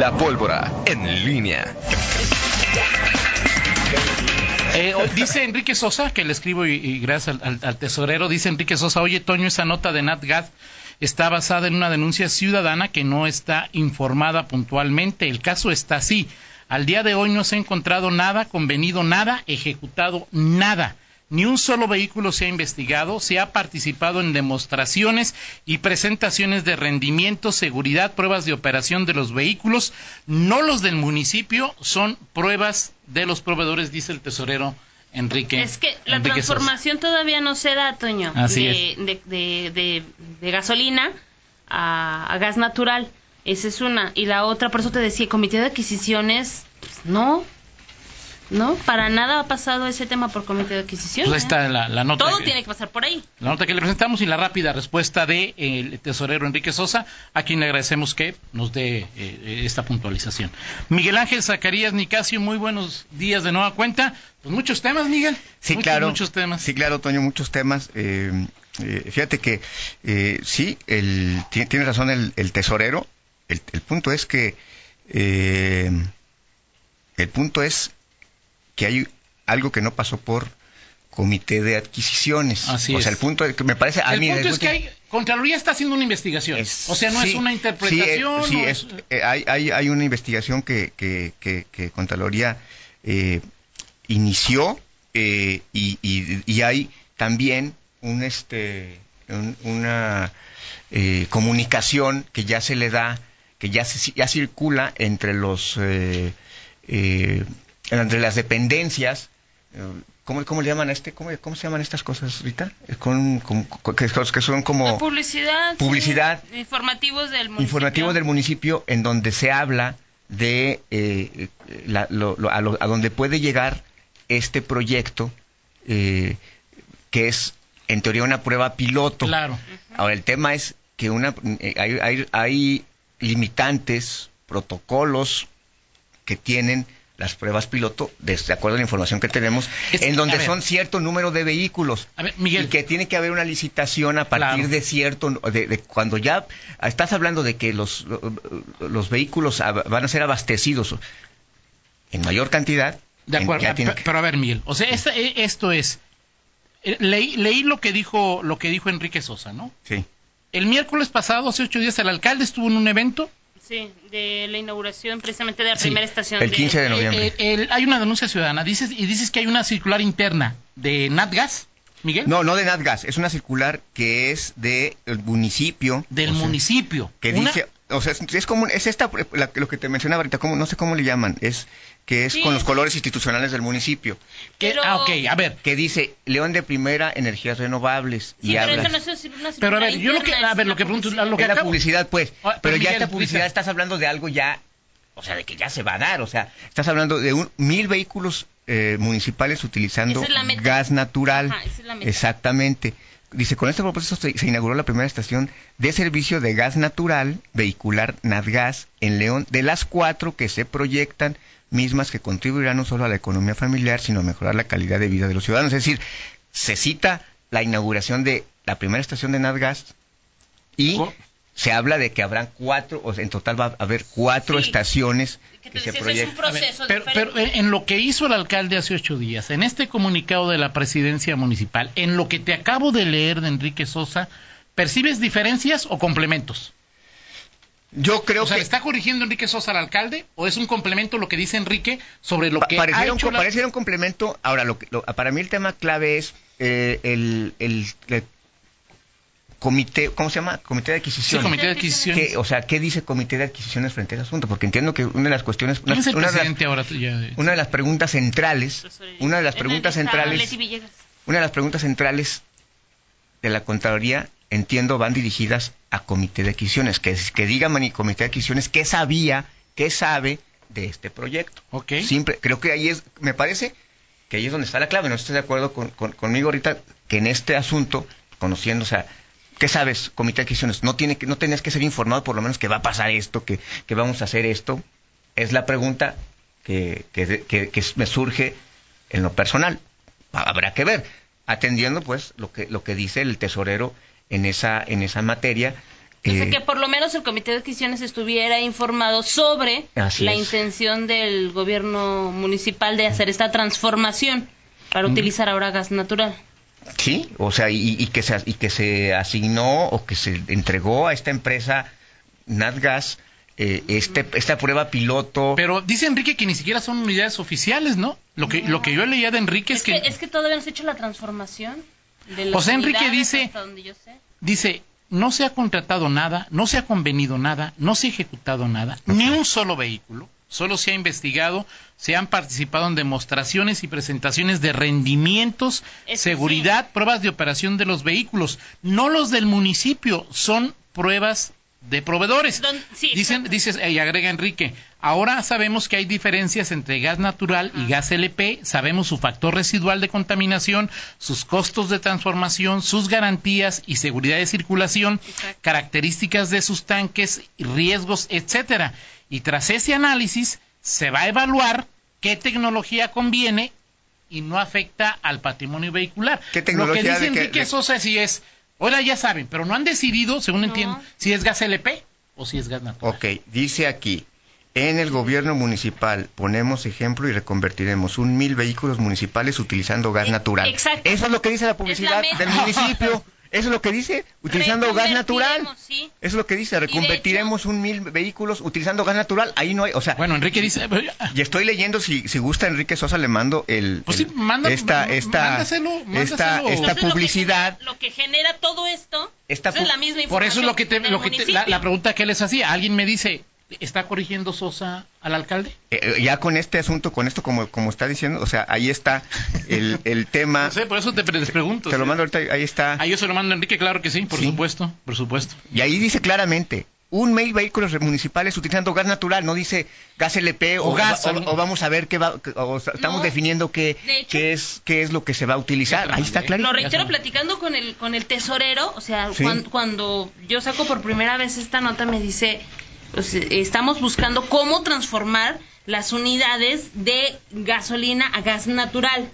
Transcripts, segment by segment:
La pólvora en línea. Eh, dice Enrique Sosa, que le escribo y, gracias al, tesorero, dice Enrique Sosa, oye Toño, esa nota de NatGad está basada en una denuncia ciudadana que no está informada puntualmente. El caso está así. Al día de hoy no se ha encontrado nada, convenido nada, ejecutado nada. Ni un solo vehículo se ha investigado, se ha participado en demostraciones y presentaciones de rendimiento, seguridad, pruebas de operación de los vehículos, no los del municipio, son pruebas de los proveedores, dice el tesorero Enrique. Es que la transformación todavía no se da, Toño, de, de, gasolina a, gas natural. Esa es una. Y la otra, por eso te decía, comité de adquisiciones, pues, no, no, para nada ha pasado ese tema por comité de adquisición. Pues está la, nota. Todo tiene que pasar por ahí. La nota que le presentamos y la rápida respuesta de el tesorero Enrique Sosa, a quien le agradecemos que nos dé eh, esta puntualización. Miguel Ángel Zacarías Nicasio, muy buenos días de nueva cuenta. Pues muchos temas, Miguel. Sí, claro. Muchos temas. Sí, claro, Toño, muchos temas. Eh, eh, fíjate que sí, el, tiene, razón el, tesorero. El, el, punto es que el punto es que hay algo que no pasó por comité de adquisiciones. Así o sea, el punto que me parece a el punto es que hay, Contraloría está haciendo una investigación. o sea, no es una interpretación. Sí, es, eh, hay, hay, hay, una investigación que, que, que, Contraloría eh, inició eh, y, y, hay también un este una comunicación que ya se le da que ya se, ya circula entre los entre las dependencias, eh, ¿cómo, cómo le llaman a este? ¿Cómo, cómo se llaman estas cosas ahorita? Con, que, que, son como... publicidad. Publicidad. informativos del municipio. Informativos del municipio en donde se habla de eh, a, donde puede llegar este proyecto eh, que es en teoría una prueba piloto. Claro. Ahora el tema es que una hay, hay, hay limitantes, protocolos que tienen las pruebas piloto, de, acuerdo a la información que tenemos, en donde son cierto número de vehículos. Y que tiene que haber una licitación a partir de cierto, de, cuando ya estás hablando de que los, los vehículos van a ser abastecidos en mayor cantidad. De acuerdo, pero, a ver, Miguel, o sea, e, esto es, eh, leí, leí lo que dijo, lo que dijo Enrique Sosa, ¿no? Sí. El miércoles pasado, hace ocho días, el alcalde estuvo en un evento Sí, de la inauguración precisamente de la primera estación. El 15 de, noviembre. Eh, hay una denuncia ciudadana dices, y dices que hay una circular interna de Natgas. Miguel? No, no de Natgas, es una circular que es del municipio. Del municipio. Que dice, o sea, es, como, es esta, lo que te mencionaba ahorita, como, no sé cómo le llaman, es que es con los colores institucionales del municipio. Pero, ah, ok, a ver. Que dice León de Primera, energías renovables. y pero, pero a ver, yo lo que, a ver, lo que pregunto lo que es la publicidad, pues. Ah, pero, ya esta publicidad estás hablando de algo ya, o sea, de que ya se va a dar, o sea, estás hablando de un, mil vehículos eh, municipales utilizando gas natural. Exactamente. Dice, con este propósito se, inauguró la primera estación de servicio de gas natural vehicular Natgas en León, de las cuatro que se proyectan mismas que contribuirán no solo a la economía familiar, sino a mejorar la calidad de vida de los ciudadanos. Es decir, se cita la inauguración de la primera estación de Natgas y oh. Se habla de que habrán cuatro, o sea, en total va a haber cuatro estaciones que, se proyectan. pero, pero, en lo que hizo el alcalde hace ocho días, en este comunicado de la presidencia municipal, en lo que te acabo de leer de Enrique Sosa, ¿percibes diferencias o complementos? Yo creo que. ¿Está corrigiendo Enrique Sosa al alcalde o es un complemento lo que dice Enrique sobre lo que pareciera ha hecho un, Pareciera un complemento. Ahora, lo, para mí el tema clave es eh, el, el, comité, ¿cómo se llama? Comité de adquisiciones. Sí, comité de adquisiciones. o sea, ¿qué dice comité de adquisiciones frente a ese asunto? Porque entiendo que una de las cuestiones... Una, es una, de las, ahora una de las preguntas centrales, una de las preguntas centrales, una de las preguntas centrales de la Contraloría entiendo, van dirigidas a comité de adquisiciones, que, que diga comité de adquisiciones qué sabía, qué sabe de este proyecto. Ok. Siempre, creo que ahí es, me parece que ahí es donde está la clave. No estoy de acuerdo con, conmigo ahorita que en este asunto, conociendo, o sea, ¿qué sabes, comité de adquisiciones? No, tiene que, no tenías que ser informado por lo menos que va a pasar esto, que, que vamos a hacer esto. Es la pregunta que, que, que me surge en lo personal. Habrá que ver, atendiendo pues lo que, lo que dice el tesorero en esa, en esa materia, Eh, que por lo menos el comité de adquisiciones estuviera informado sobre la intención del gobierno municipal de hacer esta transformación para mm. utilizar ahora gas natural. Sí, o sea, y, que se, y que se asignó o que se entregó a esta empresa NatGas eh, este, esta prueba piloto. Pero dice Enrique que ni siquiera son unidades oficiales, ¿no? Lo que, lo que yo leía de Enrique es, que, Es que todavía no se ha hecho la transformación. De José Enrique dice, dice, no se ha contratado nada, no se ha convenido nada, no se ha ejecutado nada, ni un solo vehículo. Solo se ha investigado, se han participado en demostraciones y presentaciones de rendimientos, seguridad, pruebas de operación de los vehículos, no los del municipio, son pruebas de proveedores. Dicen, dices, y agrega Enrique, ahora sabemos que hay diferencias entre gas natural y gas LP, sabemos su factor residual de contaminación, sus costos de transformación, sus garantías y seguridad de circulación, características de sus tanques, riesgos, etcétera. Y tras ese análisis se va a evaluar qué tecnología conviene y no afecta al patrimonio vehicular. Lo que dice Enrique Sosa sí es Ahora ya saben, pero no han decidido, según entiendo, si es gas LP o si es gas natural. Ok, dice aquí, en el gobierno municipal ponemos ejemplo y reconvertiremos un mil vehículos municipales utilizando gas natural. Exacto. Eso es lo que dice la publicidad del municipio. Eso es lo que dice, utilizando gas natural. Eso es lo que dice, reconvertiremos un mil vehículos utilizando gas natural. Ahí no hay, o sea. Bueno, Enrique dice. Y estoy leyendo, si, si gusta Enrique Sosa, le mando el. Pues sí, manda, esta, esta, esta, esta publicidad. Lo que, genera, todo esto. Esta es la misma información. Por eso es lo que, te, lo que la, la, pregunta que les hacía. Alguien me dice, ¿Está corrigiendo Sosa al alcalde? Eh, eh, ya con este asunto, con esto como, como está diciendo, o sea, ahí está el, el tema. No sé, por eso te les pregunto. Te lo mando ahorita, ahí está. Ah, yo se lo mando a Enrique, claro que sí, por supuesto, por supuesto. Y ahí dice claramente, un mail vehículos municipales utilizando gas natural, no dice gas LP o, gas, o, vamos a ver qué va, o estamos definiendo qué, qué es qué es lo que se va a utilizar. Ahí está claro. Lo reitero platicando con el con el tesorero, o sea, cuando yo saco por primera vez esta nota me dice pues, estamos buscando cómo transformar las unidades de gasolina a gas natural.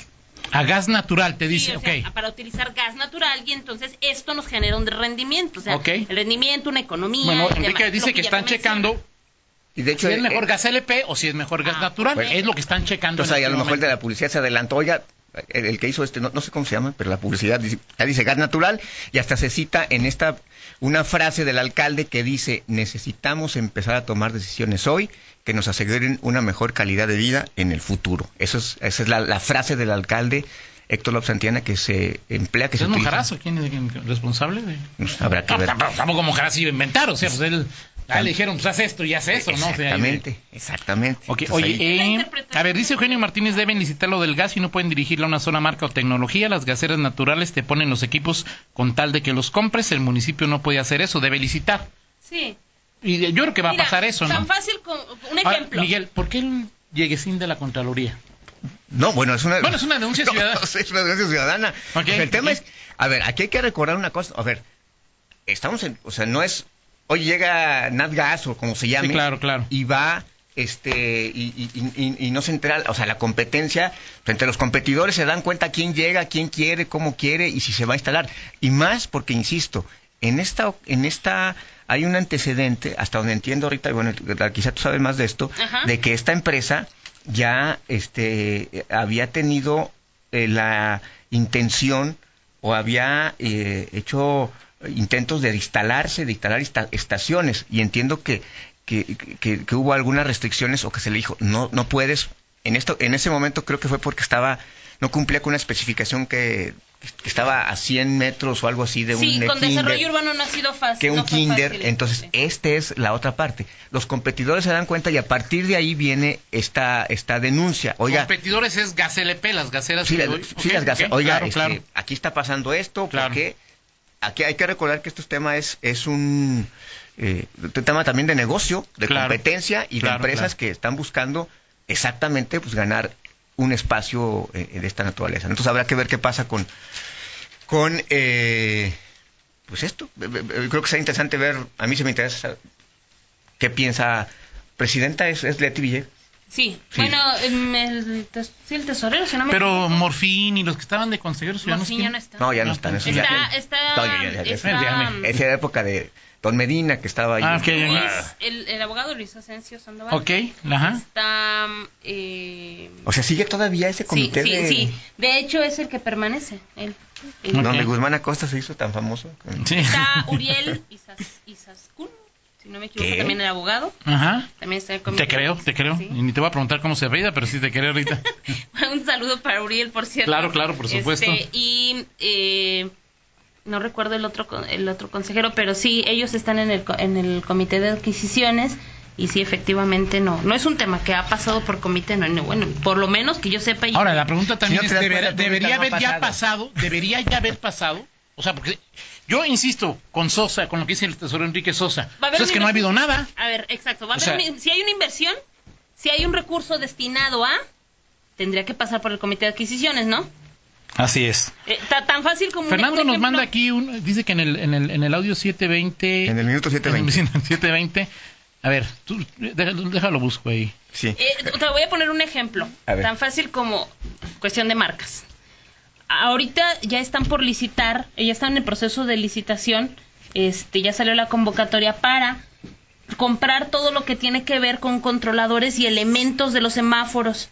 A gas natural, te dice, Para utilizar gas natural y entonces esto nos genera un rendimiento, o sea, el rendimiento, una economía. Bueno, Enrique dice que, están checando y de hecho, si es mejor eh, gas LP o si es mejor gas ah, natural, es lo que están checando. O sea, a lo este mejor de la publicidad se adelantó, oiga, el, que hizo este, no, sé cómo se llama, pero la publicidad dice, ya dice gas natural y hasta se cita en esta una frase del alcalde que dice, necesitamos empezar a tomar decisiones hoy que nos aseguren una mejor calidad de vida en el futuro. Eso es, esa es la, frase del alcalde Héctor López Santiana que se emplea, que ¿Es se Mojarazo? ¿Quién es el responsable? De... Habrá que ver. Estamos como Mojarazo iba a inventar, o sea, pues él Ah, le dijeron, pues haz esto y haz eso, ¿no? Exactamente, exactamente. oye, eh, a ver, dice Eugenio Martínez, deben licitar lo del gas y no pueden dirigirlo a una sola marca o tecnología. Las gaseras naturales te ponen los equipos con tal de que los compres. El municipio no puede hacer eso, debe licitar. Sí. Y yo creo que va a pasar eso, ¿no? Tan fácil como un ejemplo. Miguel, ¿por qué el lleguesín de la Contraloría? No, bueno, es una, bueno, es una denuncia ciudadana. es una denuncia ciudadana. el tema es, a ver, aquí hay que recordar una cosa. A ver, estamos en, o sea, no es hoy llega NatGas o como se llame, claro, claro. y va este y, no se entera, o sea, la competencia, entre los competidores se dan cuenta quién llega, quién quiere, cómo quiere y si se va a instalar. Y más porque, insisto, en esta, en esta hay un antecedente, hasta donde entiendo ahorita, y bueno, quizá tú sabes más de esto, de que esta empresa ya este, había tenido eh, la intención o había eh, hecho intentos de instalarse, de instalar estaciones. Y entiendo que, que, hubo algunas restricciones o que se le dijo, no, no puedes. En, esto, en ese momento creo que fue porque estaba, no cumplía con una especificación que, estaba a 100 metros o algo así de sí, un con desarrollo urbano no ha sido fácil. Que un kinder. entonces, esta es la otra parte. Los competidores se dan cuenta y a partir de ahí viene esta, esta denuncia. Oiga, competidores es gas LP, las gaseras. Sí, las gaseras. Oiga, este, aquí está pasando esto, ¿por qué? aquí hay que recordar que este tema es, es un, eh, tema también de negocio, de competencia y de empresas que están buscando exactamente pues ganar un espacio eh, de esta naturaleza. Entonces habrá que ver qué pasa con, con eh, pues esto. Creo que será interesante ver, a mí se me interesa qué piensa. Presidenta es, es Leti. Sí, bueno, el, sí, el tesorero, si no me Pero Morfín y los que estaban de consejeros ya no, ya no están. No, ya no están. Está, está, está, está, Esa era época de Don Medina, que estaba ahí. Ah, okay. el, el, abogado Luis Asensio Sandoval. Ok, ajá. Está... Eh... O sea, ¿sigue todavía ese comité sí, de...? Sí, sí. De hecho, es el que permanece. Él. El... Donde Guzmán Acosta se hizo tan famoso. Sí. Está Uriel Isas, si no me equivoco, también el abogado. Ajá. También está el Te creo, te creo. Y ni te voy a preguntar cómo se veía, pero sí te creo ahorita. Un saludo para Uriel, por cierto. Claro, claro, por supuesto. Este, y eh, no recuerdo el otro el otro consejero, pero sí, ellos están en el, en el comité de adquisiciones y sí, efectivamente no. No es un tema que ha pasado por comité, no, bueno, por lo menos que yo sepa. Ahora, la pregunta también es, ¿debería haber ya pasado? ¿Debería ya haber pasado? O sea, porque yo insisto con Sosa, con lo que dice el tesoro Enrique Sosa. Eso es que no ha habido nada. A ver, exacto. si hay una inversión, si hay un recurso destinado a, tendría que pasar por el comité de adquisiciones, ¿no? Así es. Eh, tan fácil como Fernando nos manda aquí, un, dice que en el, en, el, en el audio 720... En el minuto 720. 720. A ver, tú, déjalo, busco ahí. Sí. Eh, te voy a poner un ejemplo. Tan fácil como cuestión de marcas ahorita ya están por licitar, ya están en el proceso de licitación, este, ya salió la convocatoria para comprar todo lo que tiene que ver con controladores y elementos de los semáforos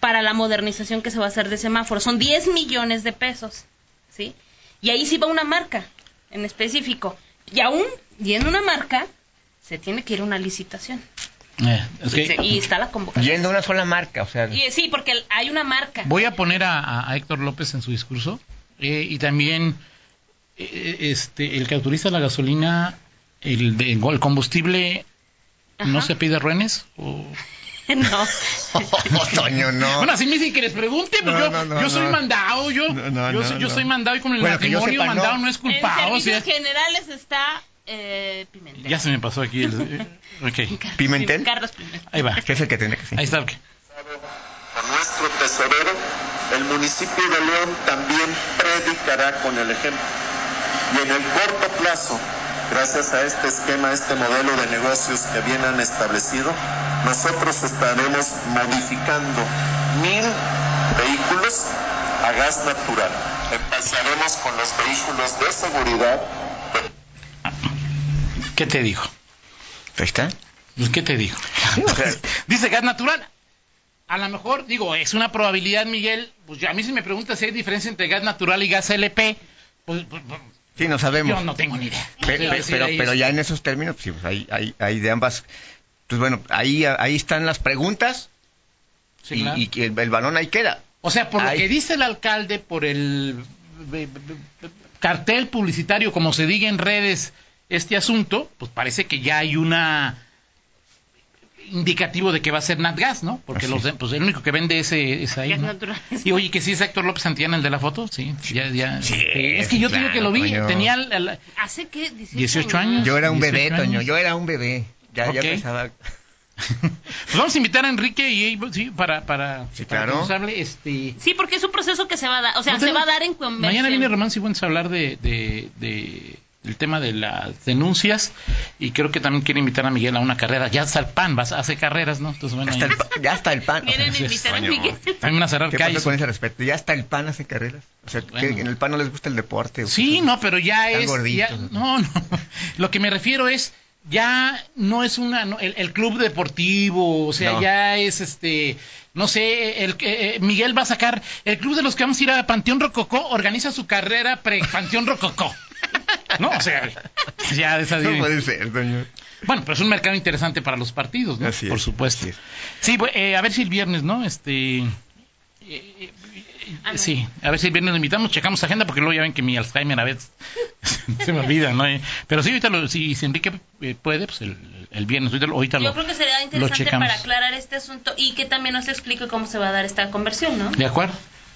para la modernización que se va a hacer de semáforos. Son 10 millones de pesos, ¿sí? Y ahí sí va una marca en específico. Y aún, yendo una marca, se tiene que ir a una licitación. Eh, y, está la convocatoria. Yendo una sola marca, o sea. Y, sí, porque hay una marca. Voy a poner a, Héctor López en su discurso eh, y también eh, este el que autoriza la gasolina, el, de, el combustible, ¿no se pide ruenes? O... no. Toño, no. Bueno, así me dicen que les pregunte, pues yo, yo soy mandado, yo, yo, yo soy mandado y con el matrimonio mandado no. es culpado. En servicios generales está eh, Pimentel. Ya se me pasó aquí el... Eh, okay. ¿Pimentel? Carlos Pimentel. Ahí va. ¿Qué es el que tiene que ser? Ahí está. A nuestro tesorero, el municipio de León también predicará con el ejemplo. Y en el corto plazo, gracias a este esquema, este modelo de negocios que bien han establecido, nosotros estaremos modificando mil vehículos a gas natural. Empezaremos con los vehículos de seguridad ¿Qué te dijo? ¿Está? Pues, ¿qué te dijo? Dice gas natural. A lo mejor, digo, es una probabilidad, Miguel. Pues a mí si me preguntas si hay diferencia entre gas natural y gas LP, pues, pues, pues sí, no sabemos. Yo no tengo ni idea. Pero, pero, ya en esos términos, pues, hay, hay, hay, de ambas. Pues bueno, ahí, ahí están las preguntas y, el, balón ahí queda. O sea, por lo que dice el alcalde, por el cartel publicitario, como se diga en redes, este asunto, pues parece que ya hay una indicativo de que va a ser Natgas, ¿no? Porque los, pues el único que vende ese es ahí. ¿no? Y oye, que sí es Héctor López Santillana el de la foto, sí, ya, ya. es que yo tengo que lo vi, tenía hace qué 18, años. Yo era un bebé, Toño, yo era un bebé. Ya, ya pensaba. pues vamos a invitar a Enrique y sí, para para, sí, claro. este Sí, porque es un proceso que se va a dar, o sea, se va a dar en convención. Mañana viene Román Cifuentes a hablar de, de, de el tema de las denuncias y creo que también quiere invitar a Miguel a una carrera. Ya está el PAN, vas, hace carreras, ¿no? Entonces, bueno, ya está el PAN. Quieren invitar a Miguel. También a cerrar ¿Qué calles. con ese respecto? Ya está el PAN hace carreras. O sea, que en el PAN no les gusta el deporte. Sí, no, pero ya es... no, no. Lo que me refiero es ya no es una el, club deportivo, o sea, ya es este, no sé, el eh, Miguel va a sacar el club de los que vamos a ir a Panteón Rococó organiza su carrera pre Panteón Rococó. No, o sea, ya de esa No puede ser, doña. Bueno, pero es un mercado interesante para los partidos, ¿no? Por supuesto. Sí, eh, a ver si el viernes, ¿no? Este. Eh, eh, sí, a ver si el viernes lo invitamos, checamos agenda porque luego ya ven que mi Alzheimer a veces se me olvida, ¿no? Pero sí, ahorita lo, si, Enrique puede, pues el, el viernes, ahorita, Yo creo que sería interesante para aclarar este asunto y que también nos explique cómo se va a dar esta conversión, ¿no? De acuerdo,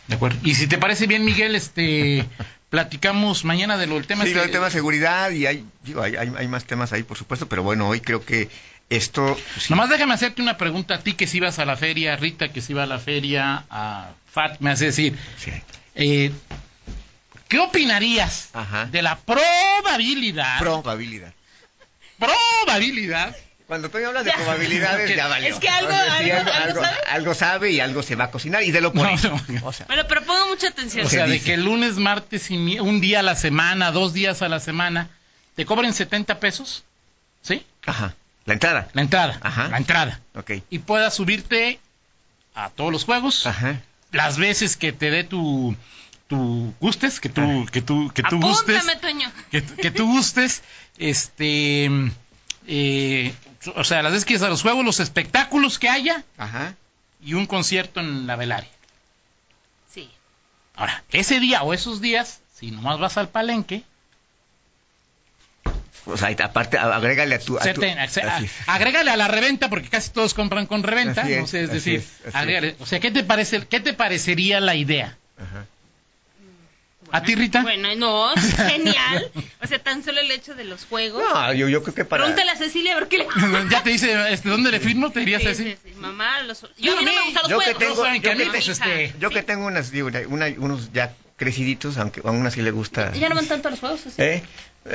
de acuerdo. Y si te parece bien, Miguel, este platicamos mañana de lo del tema sí, del tema de seguridad y hay, hay, hay, más temas ahí, por supuesto, pero bueno, hoy creo que esto... Nomás déjame hacerte una pregunta a ti que si ibas a la feria, Rita que si iba a la feria, a Fat, me hace decir, eh, ¿qué opinarías de la probabilidad? Probabilidad. Probabilidad Cuando Toño habla de probabilidades, ya valió. Es que algo, algo, sabe? y algo se va a cocinar y de lo pone. bueno, pero pongo mucha atención. O sea, de que el lunes, martes y un día a la semana, dos días a la semana, te cobren 70 pesos, ¿sí? Ajá. La entrada. La entrada. Ajá. La entrada. Ok. Y puedas subirte a todos los juegos. Ajá. Las veces que te dé tu tu gustes, que tú, que tú, que tú gustes. Que, que, tú gustes, este, eh, o sea, las veces que a los juegos, los espectáculos que haya. Ajá. Y un concierto en la velaria. Sí. Ahora, ese día o esos días, si nomás vas al palenque, o sea, aparte, agrégale a tu... agrégale a la reventa, porque casi todos compran con reventa. no sé, es decir, agrégale. O sea, ¿qué te, parece, ¿qué te parecería la idea? Ajá. ¿A ti, Rita? Bueno, no, genial. O sea, tan solo el hecho de los juegos. No, yo, yo creo que para... Pregúntale a Cecilia a ver qué le... ya te dice, este, ¿dónde le firmo? ¿Te dirías así? Sí, sí, Mamá, los... Yo, a mí no me gustan los yo juegos. Que tengo, yo, que, yo que tengo unas, una, unos ya creciditos, aunque a una sí le gusta... ¿Ya no van tanto a los juegos? ¿sí? ¿Eh?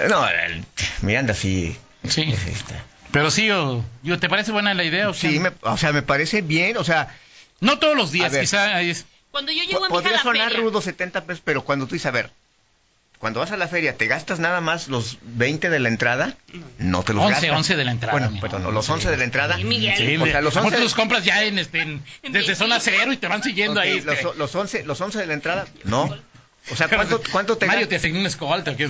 No, el, Miranda sí... Sí. Este. Pero sí, o, yo, ¿te parece buena la idea? O sí, me, o sea, me parece bien, o sea... No todos los días, quizá... Es... Cuando yo llego a mi Podría sonar rudo 70 pesos, pero cuando tú dices, a ver, cuando vas a la feria, ¿te gastas nada más los 20 de la entrada? No te los 11, gastas. 11 de la entrada. Bueno, perdón, los 11 de la entrada. Sí, Miguel. o sea, los 11 los compras ya en, este, desde zona cero y te van siguiendo ahí. Los, los, 11, los 11 de la entrada, no. O sea, ¿cuánto, cuánto te Mario te asignó un escolta.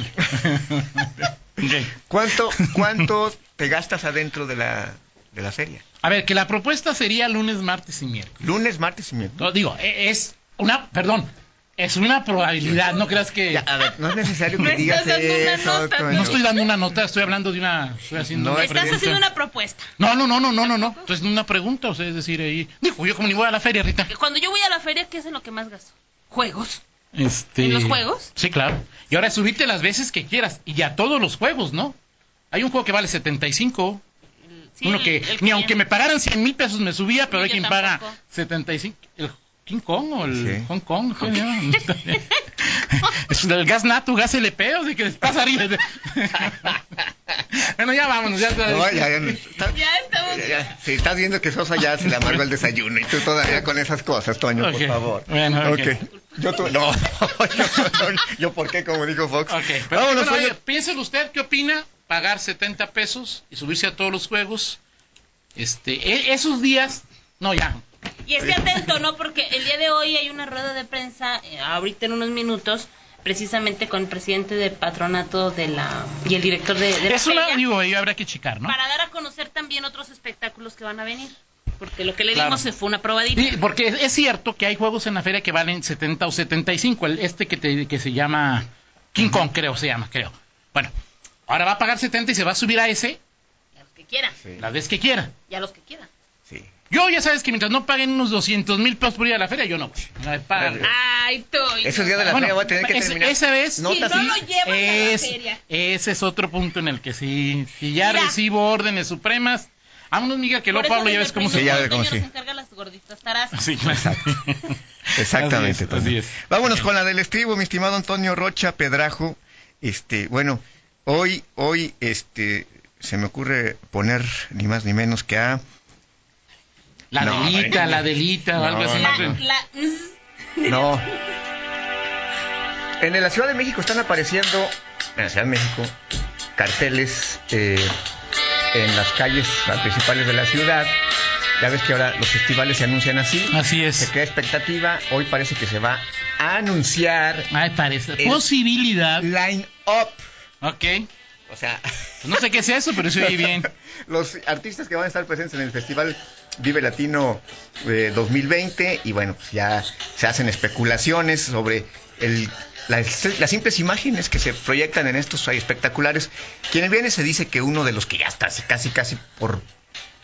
¿Cuánto, ¿Cuánto te gastas adentro de la, de la feria? A ver, que la propuesta sería lunes, martes y miércoles. Lunes, martes y miércoles. No, digo, e, es una, perdón, es una probabilidad, no creas que... a ver, no es necesario que digas eso. no estoy dando una nota, estoy hablando de una... Estoy haciendo no, una estás haciendo una propuesta. No, no, no, no, no, no, no. Entonces una pregunta, o sea, es decir, ahí... Dijo, yo como ni voy a la feria, Rita. Cuando yo voy a la feria, ¿qué es lo que más gasto? Juegos. Este... ¿En los juegos? Sí, claro. Y ahora subirte las veces que quieras. Y ya todos los juegos, ¿no? Hay un juego que vale 75. Sí, Uno que, ni aunque me pagaran 100 mil pesos me subía, pero hay quien paga 75. El King Kong o el Hong Kong. es el gas nato, gas LP, o sea que pasa arriba. bueno, ya vámonos. Ya, no, ya, ya, estamos. si estás viendo que Sosa ya se le amargó el desayuno y tú todavía con esas cosas, Toño, por favor. Bueno, okay. Yo no, yo, yo, por qué, como dijo Fox. Okay, pero vámonos, bueno, piénselo usted, ¿qué opina? Pagar 70 pesos y subirse a todos los juegos. Este, e, esos días, no, ya, y esté atento, ¿no? Porque el día de hoy hay una rueda de prensa, eh, ahorita en unos minutos, precisamente con el presidente del patronato de la y el director de, de es una, digo, ahí habrá que checar, ¿no? Para dar a conocer también otros espectáculos que van a venir. Porque lo que le dimos fue una probadita. Sí, porque es cierto que hay juegos en la feria que valen 70 o 75. El, este que, te, que se llama King Kong, creo, se llama, creo. Bueno, ahora va a pagar 70 y se va a subir a ese. Y a los que quiera. La vez que quiera. Y a los que quiera. Sí. Yo ya sabes que mientras no paguen unos 200 mil pesos por ir a la feria, yo no Ay, Toy. Esos días de la feria voy a tener que terminar. Esa vez. no lo llevan a la feria. Ese es otro punto en el que sí, si ya recibo órdenes supremas, vámonos, Miguel, que lo Pablo ya ves cómo se... Ya ves cómo se encarga las gorditas Sí, Exacto. Exactamente. Así es, Vámonos con la del estribo, mi estimado Antonio Rocha Pedrajo. Este, bueno, hoy, hoy, este, se me ocurre poner ni más ni menos que a la delita, la delita o algo así. No. En la Ciudad de México están apareciendo, en la Ciudad de México, carteles eh, en las calles principales de la ciudad. Ya ves que ahora los festivales se anuncian así. Así es. Se crea expectativa. Hoy parece que se va a anunciar. Ay, parece. Posibilidad. Line up. Ok. O sea. no sé qué es eso, pero se oye bien. los artistas que van a estar presentes en el festival Vive Latino 2020 eh, y bueno, pues ya se hacen especulaciones sobre el, las simples imágenes que se proyectan en estos espectaculares. Quien viene se dice que uno de los que ya está casi casi por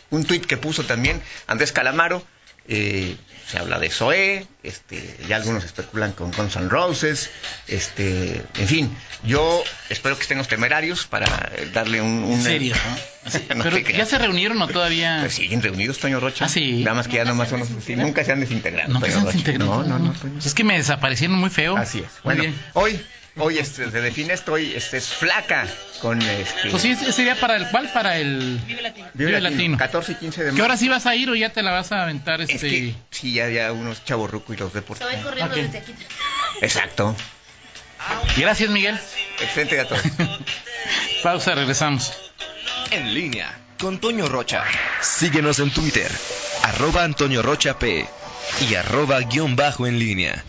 un tuit que puso también Andrés Calamaro, eh, se habla de Zoé, este, ya algunos especulan con Guns N' Roses, este, en fin, yo espero que estén los temerarios para darle un... un ¿En serio? ¿Pero ya se reunieron o todavía...? Pues siguen reunidos, Toño Rocha. Ah, sí. Nada más que ya nomás son sí, nunca se han desintegrado. ¿Nunca se han desintegrado? No, no, no. Es que me desaparecieron muy feo. Así es. Bueno, hoy Hoy este, se define estoy, este es flaca con este. Pues sí, sería para el cuál, para el Vive Latino. Vive Latino. 14 y 15 de marzo. ¿Qué hora sí vas a ir o ya te la vas a aventar este? Es que, sí, ya, ya unos chavorrucos y los deportes. Estoy corriendo desde aquí. Exacto. Gracias, Miguel. Excelente todos. Pausa, regresamos. En línea con Toño Rocha. Síguenos en Twitter, arroba Antonio Rocha P y arroba guion bajo en línea.